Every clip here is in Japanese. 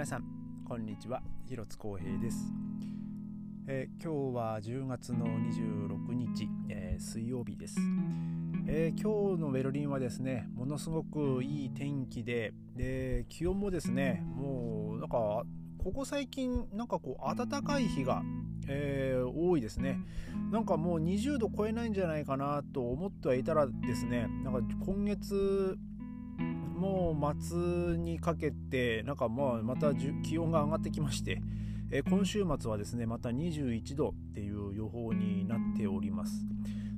皆さんこんにちは。広津光平です、えー、今日は10月の26日、えー、水曜日です、えー、今日のベルリンはですねものすごくいい天気でで気温もですねもうなんかここ最近なんかこう暖かい日がえー、多いですね。なんかもう20度超えないんじゃないかなと思ってはいたらですね、なんか今月もう末にかけてなんかまあまた気温が上がってきまして、え今週末はですねまた21度っていう予報になっております。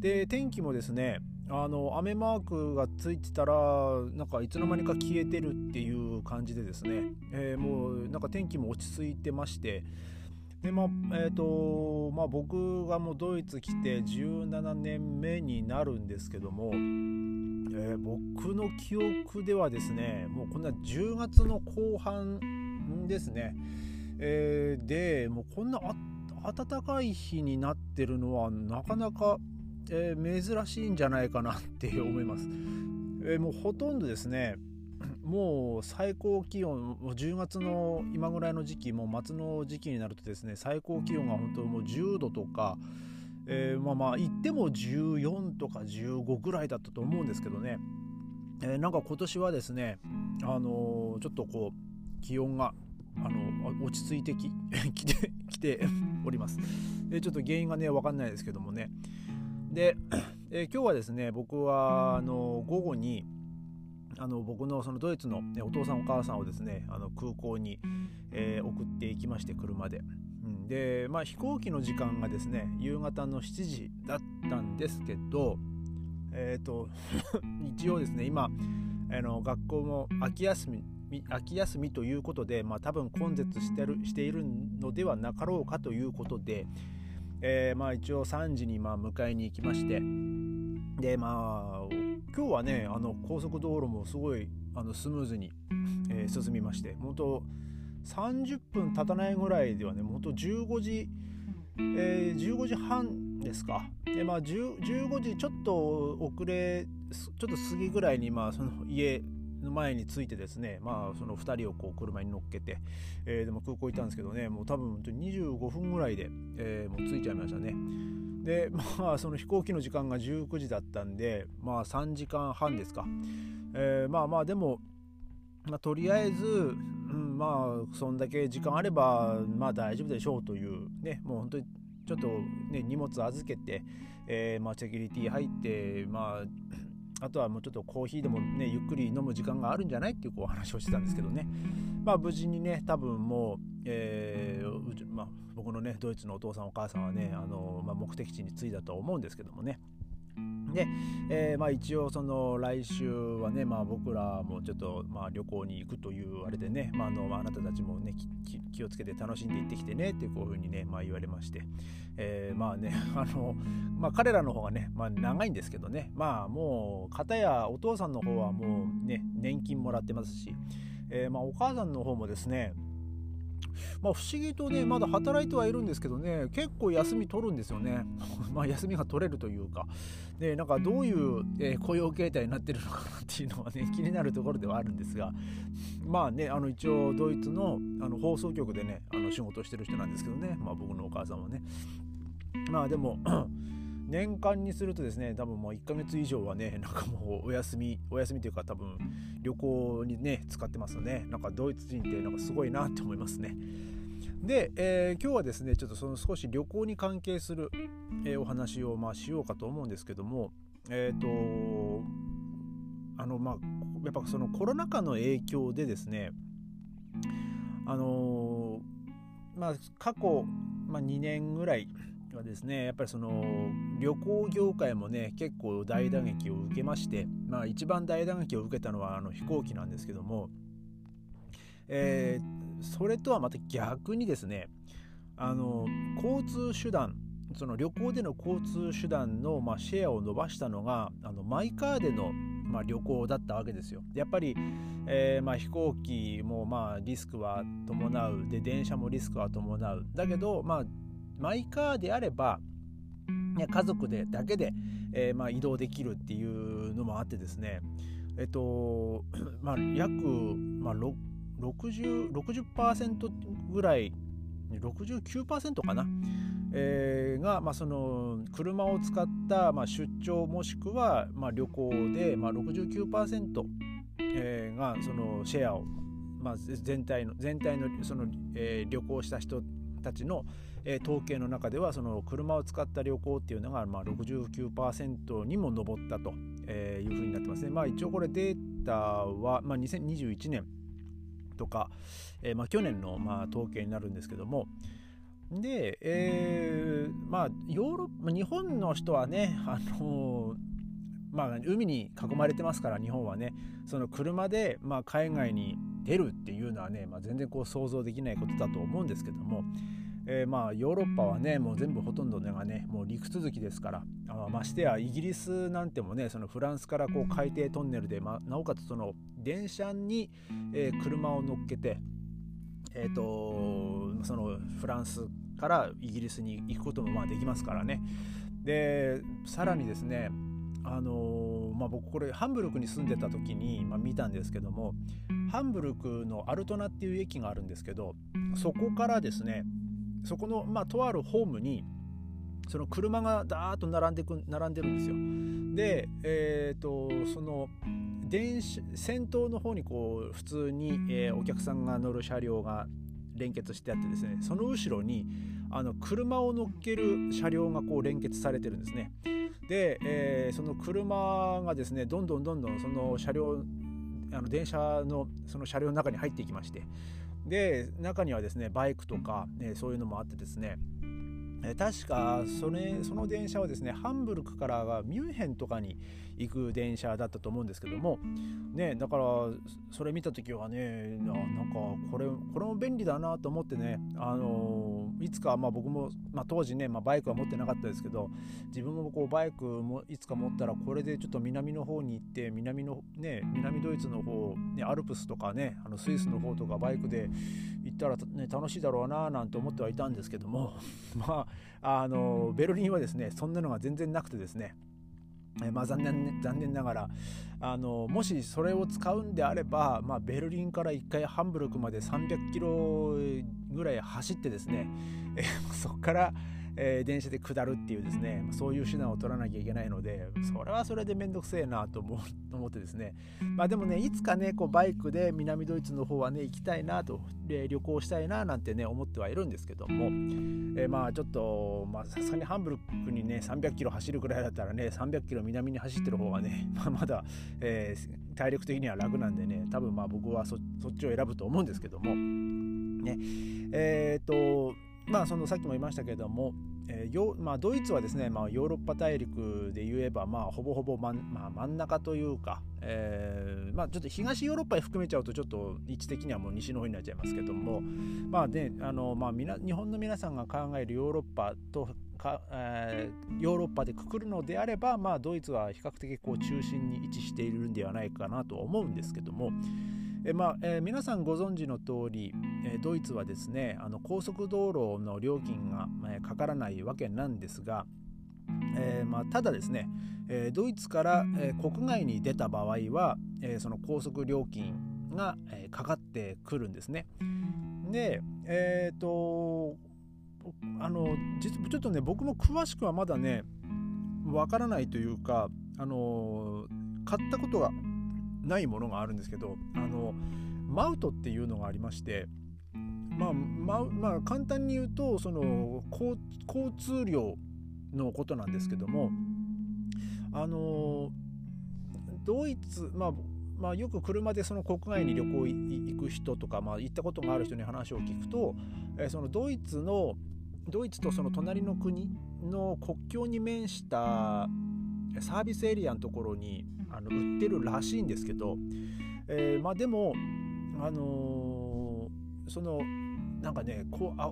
で天気もですねあの雨マークがついてたらなんかいつの間にか消えてるっていう感じでですね、えー、もうなんか天気も落ち着いてましてでまあえーとまあ、僕がもうドイツ来て17年目になるんですけども、えー、僕の記憶ではですねもうこんな10月の後半ですね、えー、でもうこんな暖かい日になってるのはなかなか、えー、珍しいんじゃないかなって思います、えー、もうほとんどですねもう最高気温10月の今ぐらいの時期もう夏の時期になるとですね最高気温が本当もう10度とか、えー、まあまあ言っても14とか15ぐらいだったと思うんですけどね、えー、なんか今年はですねあのー、ちょっとこう気温があの落ち着いてき きてきております。でちょっと原因がね分かんないですけどもね。で、えー、今日はですね僕はあの午後にあの僕のそのドイツの、ね、お父さんお母さんをですねあの空港に、えー、送っていきまして車で。うん、で、まあ、飛行機の時間がですね夕方の7時だったんですけど、えーと、一応ですね今あの学校も秋休み秋休みということで、まあ、多分混雑してるしているのではなかろうかということで、えー、まあ一応3時にまあ迎えに行きまして。でまあ今日はねあの高速道路もすごいあのスムーズに、えー、進みまして本当30分経たないぐらいではね本当15時、えー、15時半ですか？でまあ15時ちょっと遅れちょっと過ぎぐらいにまあその家の前に着いてですねまあその2人をこう車に乗っけて、えー、でも空港行ったんですけどねもう多分25分ぐらいで、えー、もう着いちゃいましたねでまあその飛行機の時間が19時だったんでまあ3時間半ですか、えー、まあまあでも、まあ、とりあえず、うん、まあそんだけ時間あればまあ大丈夫でしょうというねもう本当にちょっとね荷物預けて、えー、まあセキュリティ入ってまああとはもうちょっとコーヒーでもねゆっくり飲む時間があるんじゃないっていうこう話をしてたんですけどね。まあ無事にね多分もう、えーまあ、僕のねドイツのお父さんお母さんはねあの、まあ、目的地に着いたと思うんですけどもねで、えー、まあ、一応その来週はね、まあ、僕らもちょっと、まあ、旅行に行くというあれでね、まあ、あのあなたたちもね気をつけて楽しんで行ってきてねってこういうふうにね、まあ、言われまして、えー、まあね あの、まあ、彼らの方がね、まあ、長いんですけどね。まあもう片やお父さんの方はもうね年金もらってますし、えー、まあ、お母さんの方もですねまあ、不思議とねまだ働いてはいるんですけどね結構休み取るんですよね。まあ休みが取れるというか。でなんかどういう、えー、雇用形態になってるのかなっていうのはね 気になるところではあるんですが。まあねあの一応ドイツのあの放送局でねあの仕事してる人なんですけどね。まあ僕のお母さんはね。まあでも年間にするとですね多分もう1ヶ月以上はねなんかもうお休みお休みというか多分旅行にね使ってますよね。なんかドイツ人ってなんかすごいなって思いますね。で、えー、今日はですねちょっとその少し旅行に関係する、えー、お話をまあしようかと思うんですけどもえっ、ー、とあのまあやっぱそのコロナ禍の影響でですねあのまあ過去、まあ、2年ぐらいはですねやっぱりその旅行業界もね結構大打撃を受けましてまあ一番大打撃を受けたのはあの飛行機なんですけども、えー、それとはまた逆にですねあの交通手段その旅行での交通手段の、まあ、シェアを伸ばしたのがあのマイカーでの、まあ、旅行だったわけですよ。やっぱり、えーまあ、飛行機もまあリスクは伴うで電車もリスクは伴うだけど、まあ、マイカーであれば、ね、家族でだけで、えー、まあ、移動できるっていうのもあってですねえっと まあ約、まあ、60%, 60ぐらい69%かな、えー、が、まあ、その車を使った、まあ、出張もしくは、まあ、旅行で、まあ69%、えー、がそのシェアを、まあ、全体の全体のその、えー、旅行した人たちの、えー、統計の中ではその車を使った旅行っていうのが、まあ、69%にも上ったと、えー、いうふうになってますね。まあ、一応これデータは、まあ、2021年とか、えーまあ、去年の、まあ、統計になるんですけどもで、えー、まあヨーロッパ日本の人はねあのまあ、海に囲まれてますから日本はねその車で、まあ、海外に出るっていうのはね、まあ、全然こう想像できないことだと思うんですけども、えー、まあヨーロッパはねもう全部ほとんどがねもう陸続きですからあましてやイギリスなんてもねそのフランスからこう海底トンネルで、ま、なおかつその電車に、えー、車を乗っけてえーと、そのフランスからイギリスに行くこともまあできますからね。でさらにですねあのー、まあ、僕これハンブルクに住んでた時に、まあ、見たんですけどもハンブルクのアルトナっていう駅があるんですけどそこからですねそこの、まあ、とあるホームにその車がダーッと並んでく並んでるんですよ。で、えーとその電車先頭の方にこう普通に、えー、お客さんが乗る車両が連結してあってですねその後ろにあの車を乗っける車両がこう連結されてるんですね。で、えー、その車がですねどんどんどんどんその車両あの電車のその車両の中に入っていきまして。で中にはですねバイクとか、ね、そういうのもあってですね。確かそれその電車はですねハンブルクからがミュンヘンとかに行く電車だったと思うんですけども。ねだからそれ見た時はねなんかこれこれも便利だなと思ってねあのいつかまあ僕も、まあ、当時ね、まあ、バイクは持ってなかったですけど自分もこうバイクもいつか持ったらこれでちょっと南の方に行って南のね南ドイツの方、ね、アルプスとかねあのスイスの方とかバイクで行ったら、ね、楽しいだろうななんて思ってはいたんですけども まああのベルリンはですねそんなのが全然なくてですねえまあ、残念残念ながらあのもしそれを使うんであれば、まあ、ベルリンから1回ハンブルクまで300キロぐらい走ってですね、えそこからえー、電車で下るっていうですねそういう手段を取らなきゃいけないのでそれはそれで面倒くせえなと思 思ってですね。まあでもねいつかねこうバイクで南ドイツの方はね行きたいなと、え旅行したいななんてね思ってはいるんですけども、えー、まあちょっとさすがにハンブルクにね300キロ走るくらいだったらね300キロ南に走ってる方がね、まあ、まだ、えー、体力的には楽なんでね多分まあ僕はそっちを選ぶと思うんですけどもね。えっ、とまあそのさっきも言いましたけれども、えーまあ、ドイツはですね、まあ、ヨーロッパ大陸で言えば、まあ、ほぼほぼ真ん,、まあ、真ん中というか、えーまあ、ちょっと東ヨーロッパへ含めちゃうとちょっと位置的にはもう西の方になっちゃいますけども、まあねあのまあ、みな日本の皆さんが考えるヨーロッパとか、えー、ヨーロッパでくくるのであれば、まあ、ドイツは比較的こう中心に位置しているんではないかなと思うんですけども、えまあえー、皆さんご存知の通り、えー、ドイツはですねあの高速道路の料金が、えー、かからないわけなんですが、えまあ、ただですね、えドイツから、え国外に出た場合は、えその高速料金が、えかかってくるんですね。でえっ、とあの実ちょっとね僕も詳しくはまだねわからないというかあの買ったことがないものがあるんですけどあのマウトっていうのがありましてまあ、ままあ、簡単に言うとその交通量のことなんですけどもあのドイツまあまあ、よく車でその国外に旅行行く人とか、まあ、行ったことがある人に話を聞くと、えー、そのドイツのドイツとその隣の国の国境に面したサービスエリアのところにあの売ってるらしいんですけど、えー、まあでもあのー、そのなんかねこあ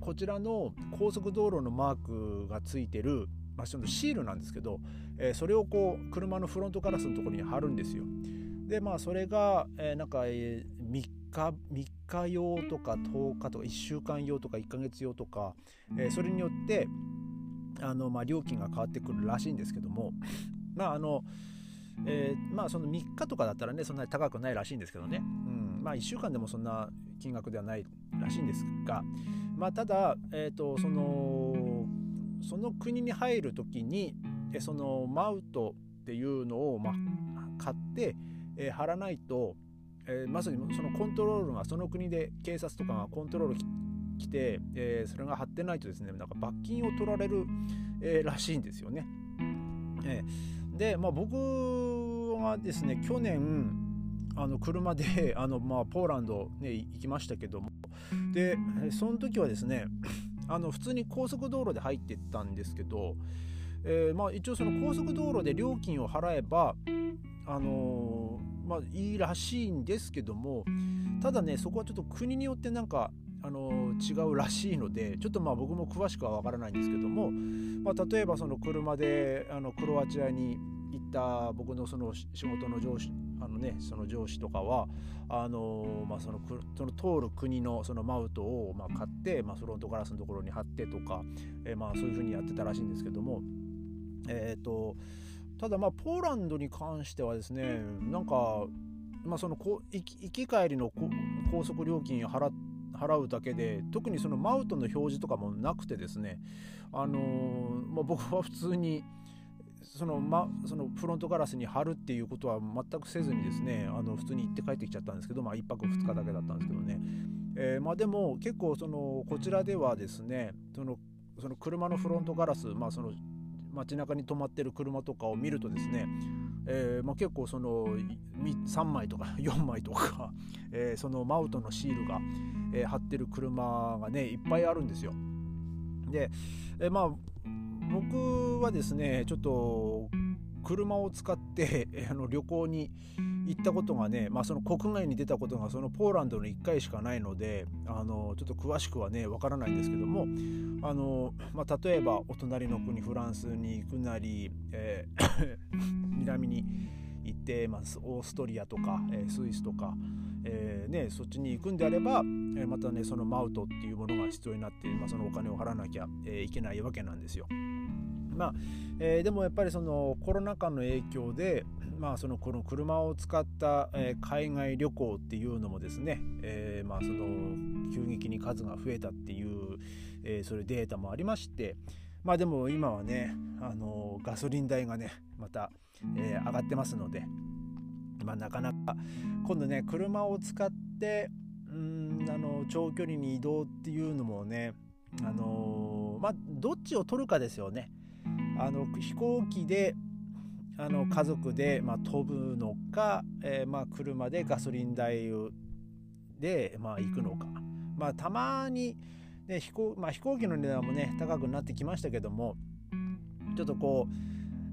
こちらの高速道路のマークがついてる、まあ、そのシールなんですけど、えー、それをこう車のフロントガラスのところに貼るんですよ。でまあそれが、えー、なんか、えー、3日3日用とか10日とか1週間用とか1ヶ月用とか、えー、それによってあの、まあ、料金が変わってくるらしいんですけどもまああの、えー、まあその3日とかだったらねそんなに高くないらしいんですけどね、うん。まあ1週間でもそんな金額ではないらしいんですが、まあ、ただ、えーと、そのその国に入る時にそのマウトっていうのを、まあ、買って、えー、貼らないと、えー、まさにそのコントロールがその国で警察とかがコントロール来て、えー、それが貼ってないとですねなんか罰金を取られる、え、らしいんですよね。えー、で、まあ、僕はですね去年あの車であの、まあ、ポーランド、ね、行きましたけども。でその時はですねあの普通に高速道路で入ってったんですけど、えー、まあ、一応その高速道路で料金を払えば、あのー、まあ、いいらしいんですけどもただねそこはちょっと国によってなんかあの違うらしいのでちょっとまあ僕も詳しくは分からないんですけども、まあ、例えばその車であのクロアチアに行った僕のその仕事の上司あの、ね、その上司とかはあの、まあ、そのその通る国のそのマウトをまあ買って、まあ、フロントガラスのところに貼ってとか、えー、まあそういうふうにやってたらしいんですけどもえっ、ー、とただまあポーランドに関してはですねなんかまあ、その行き帰りの高速料金払っ払うだけで特にそのマウトの表示とかもなくてですねあのー、まあ、僕は普通にその,、ま、そのフロントガラスに貼るっていうことは全くせずにですねあの普通に行って帰ってきちゃったんですけど、まあ、1泊2日だけだったんですけどね、えー、まあ、でも結構そのこちらではですねそのその車のフロントガラス、まあ、その街中に止まってる車とかを見るとですね、えーまあ、結構その3枚とか 4枚とか、えー、そのマウトのシールが、えー、貼ってる車がねいっぱいあるんですよ。で、えー、まあ僕はですねちょっと車を使って あの旅行に行ったことがね、まあ、その国外に出たことがそのポーランドの1回しかないのであのちょっと詳しくはねわからないんですけどもあの、まあ、例えばお隣の国フランスに行くなり、えー、南に行って、まあ、オーストリアとか、えー、スイスとか、えーね、そっちに行くんであれば、えー、またねそのマウトっていうものが必要になって、まあ、そのお金を払わなきゃ、えー、いけないわけなんですよ。まあえー、でもやっぱりそのコロナ禍の影響で、まあ、そのこの車を使った、えー、海外旅行っていうのもですね、えーまあ、その急激に数が増えたっていう、えー、それデータもありましてまあでも今はね、あのガソリン代がねまた、えー、上がってますので、まあ、なかなか今度ね車を使ってうんあの長距離に移動っていうのもねあのまあどっちを取るかですよね。あの飛行機であの家族で、まあ、飛ぶのか、えー、まあ、車でガソリン代で、まあ、行くのか、まあ、たまに、ね飛行まあ、飛行機の値段もね高くなってきましたけどもちょっとこう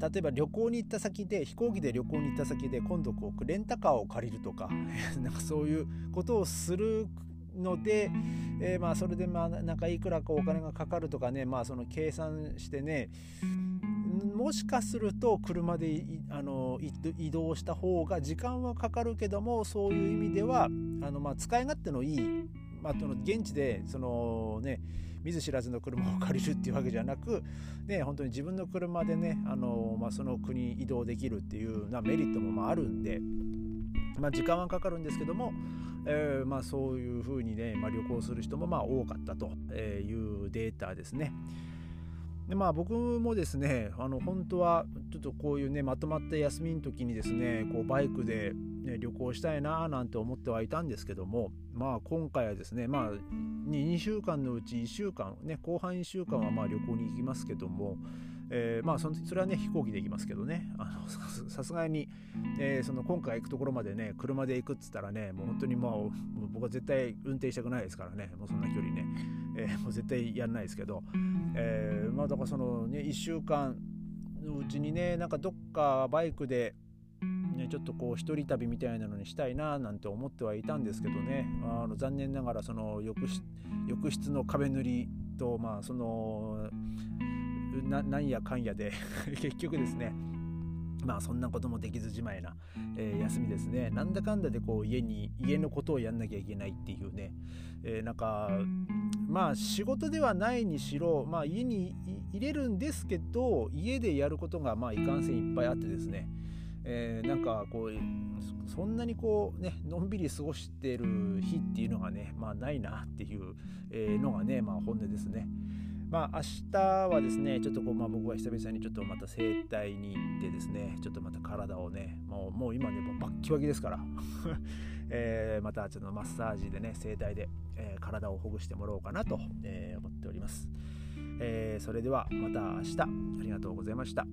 例えば旅行に行った先で飛行機で旅行に行った先で今度こうレンタカーを借りるとか なんかそういうことをするので、えー、まあそれでまあなんかいくらかお金がかかるとかねまあその計算してねもしかすると車であの移動した方が時間はかかるけどもそういう意味ではあのまあ使い勝手のいい、まあ、現地でそのね見ず知らずの車を借りるっていうわけじゃなく、ね、本当に自分の車でねあの、まあ、その国移動できるっていうなメリットもまああるんで、まあ、時間はかかるんですけども、えーまあ、そういうふうにね、まあ、旅行する人もまあ多かったというデータですね。でまあ僕もですねあの本当はちょっとこういうねまとまった休みの時にですねこうバイクで、ね、旅行したいななんて思ってはいたんですけどもまあ今回はですねまあ2週間のうち1週間ね後半1週間はまあ旅行に行きますけどもえー、まあそれはね飛行機で行きますけどね。あのさすがに、えー、その今回行くところまでね車で行くっつったらねもう本当にもう僕は絶対運転したくないですからね。もうそんな距離ね、えー、もう絶対やんないですけど、えー、まあだからそのね1週間のうちにねなんかどっかバイクでね、ちょっとこう一人旅みたいなのにしたいななんて思ってはいたんですけどね。あの残念ながらその浴室の壁塗りとまあそのなんやかんやで 結局ですね。まあそんなこともできずじまいな、えー、休みですね。なんだかんだでこう家に家のことをやんなきゃいけないっていうね、えー、なんかまあ仕事ではないにしろ、まあ、家に入れるんですけど家でやることがまあいかんせんいっぱいあってですね。えー、なんかこうそんなにこうねのんびり過ごしてる日っていうのがねまあないなっていう、えのがねまあ本音ですね。まあ明日はですねちょっとこう、まあ、僕は久々にちょっとまた整体に行ってですねちょっとまた体をねもうもう今ねもバッキバキですから。えー、またちょっとマッサージでね整体で、えー、体をほぐしてもらおうかなと、えー、思っております、えそれではまた明日。ありがとうございました。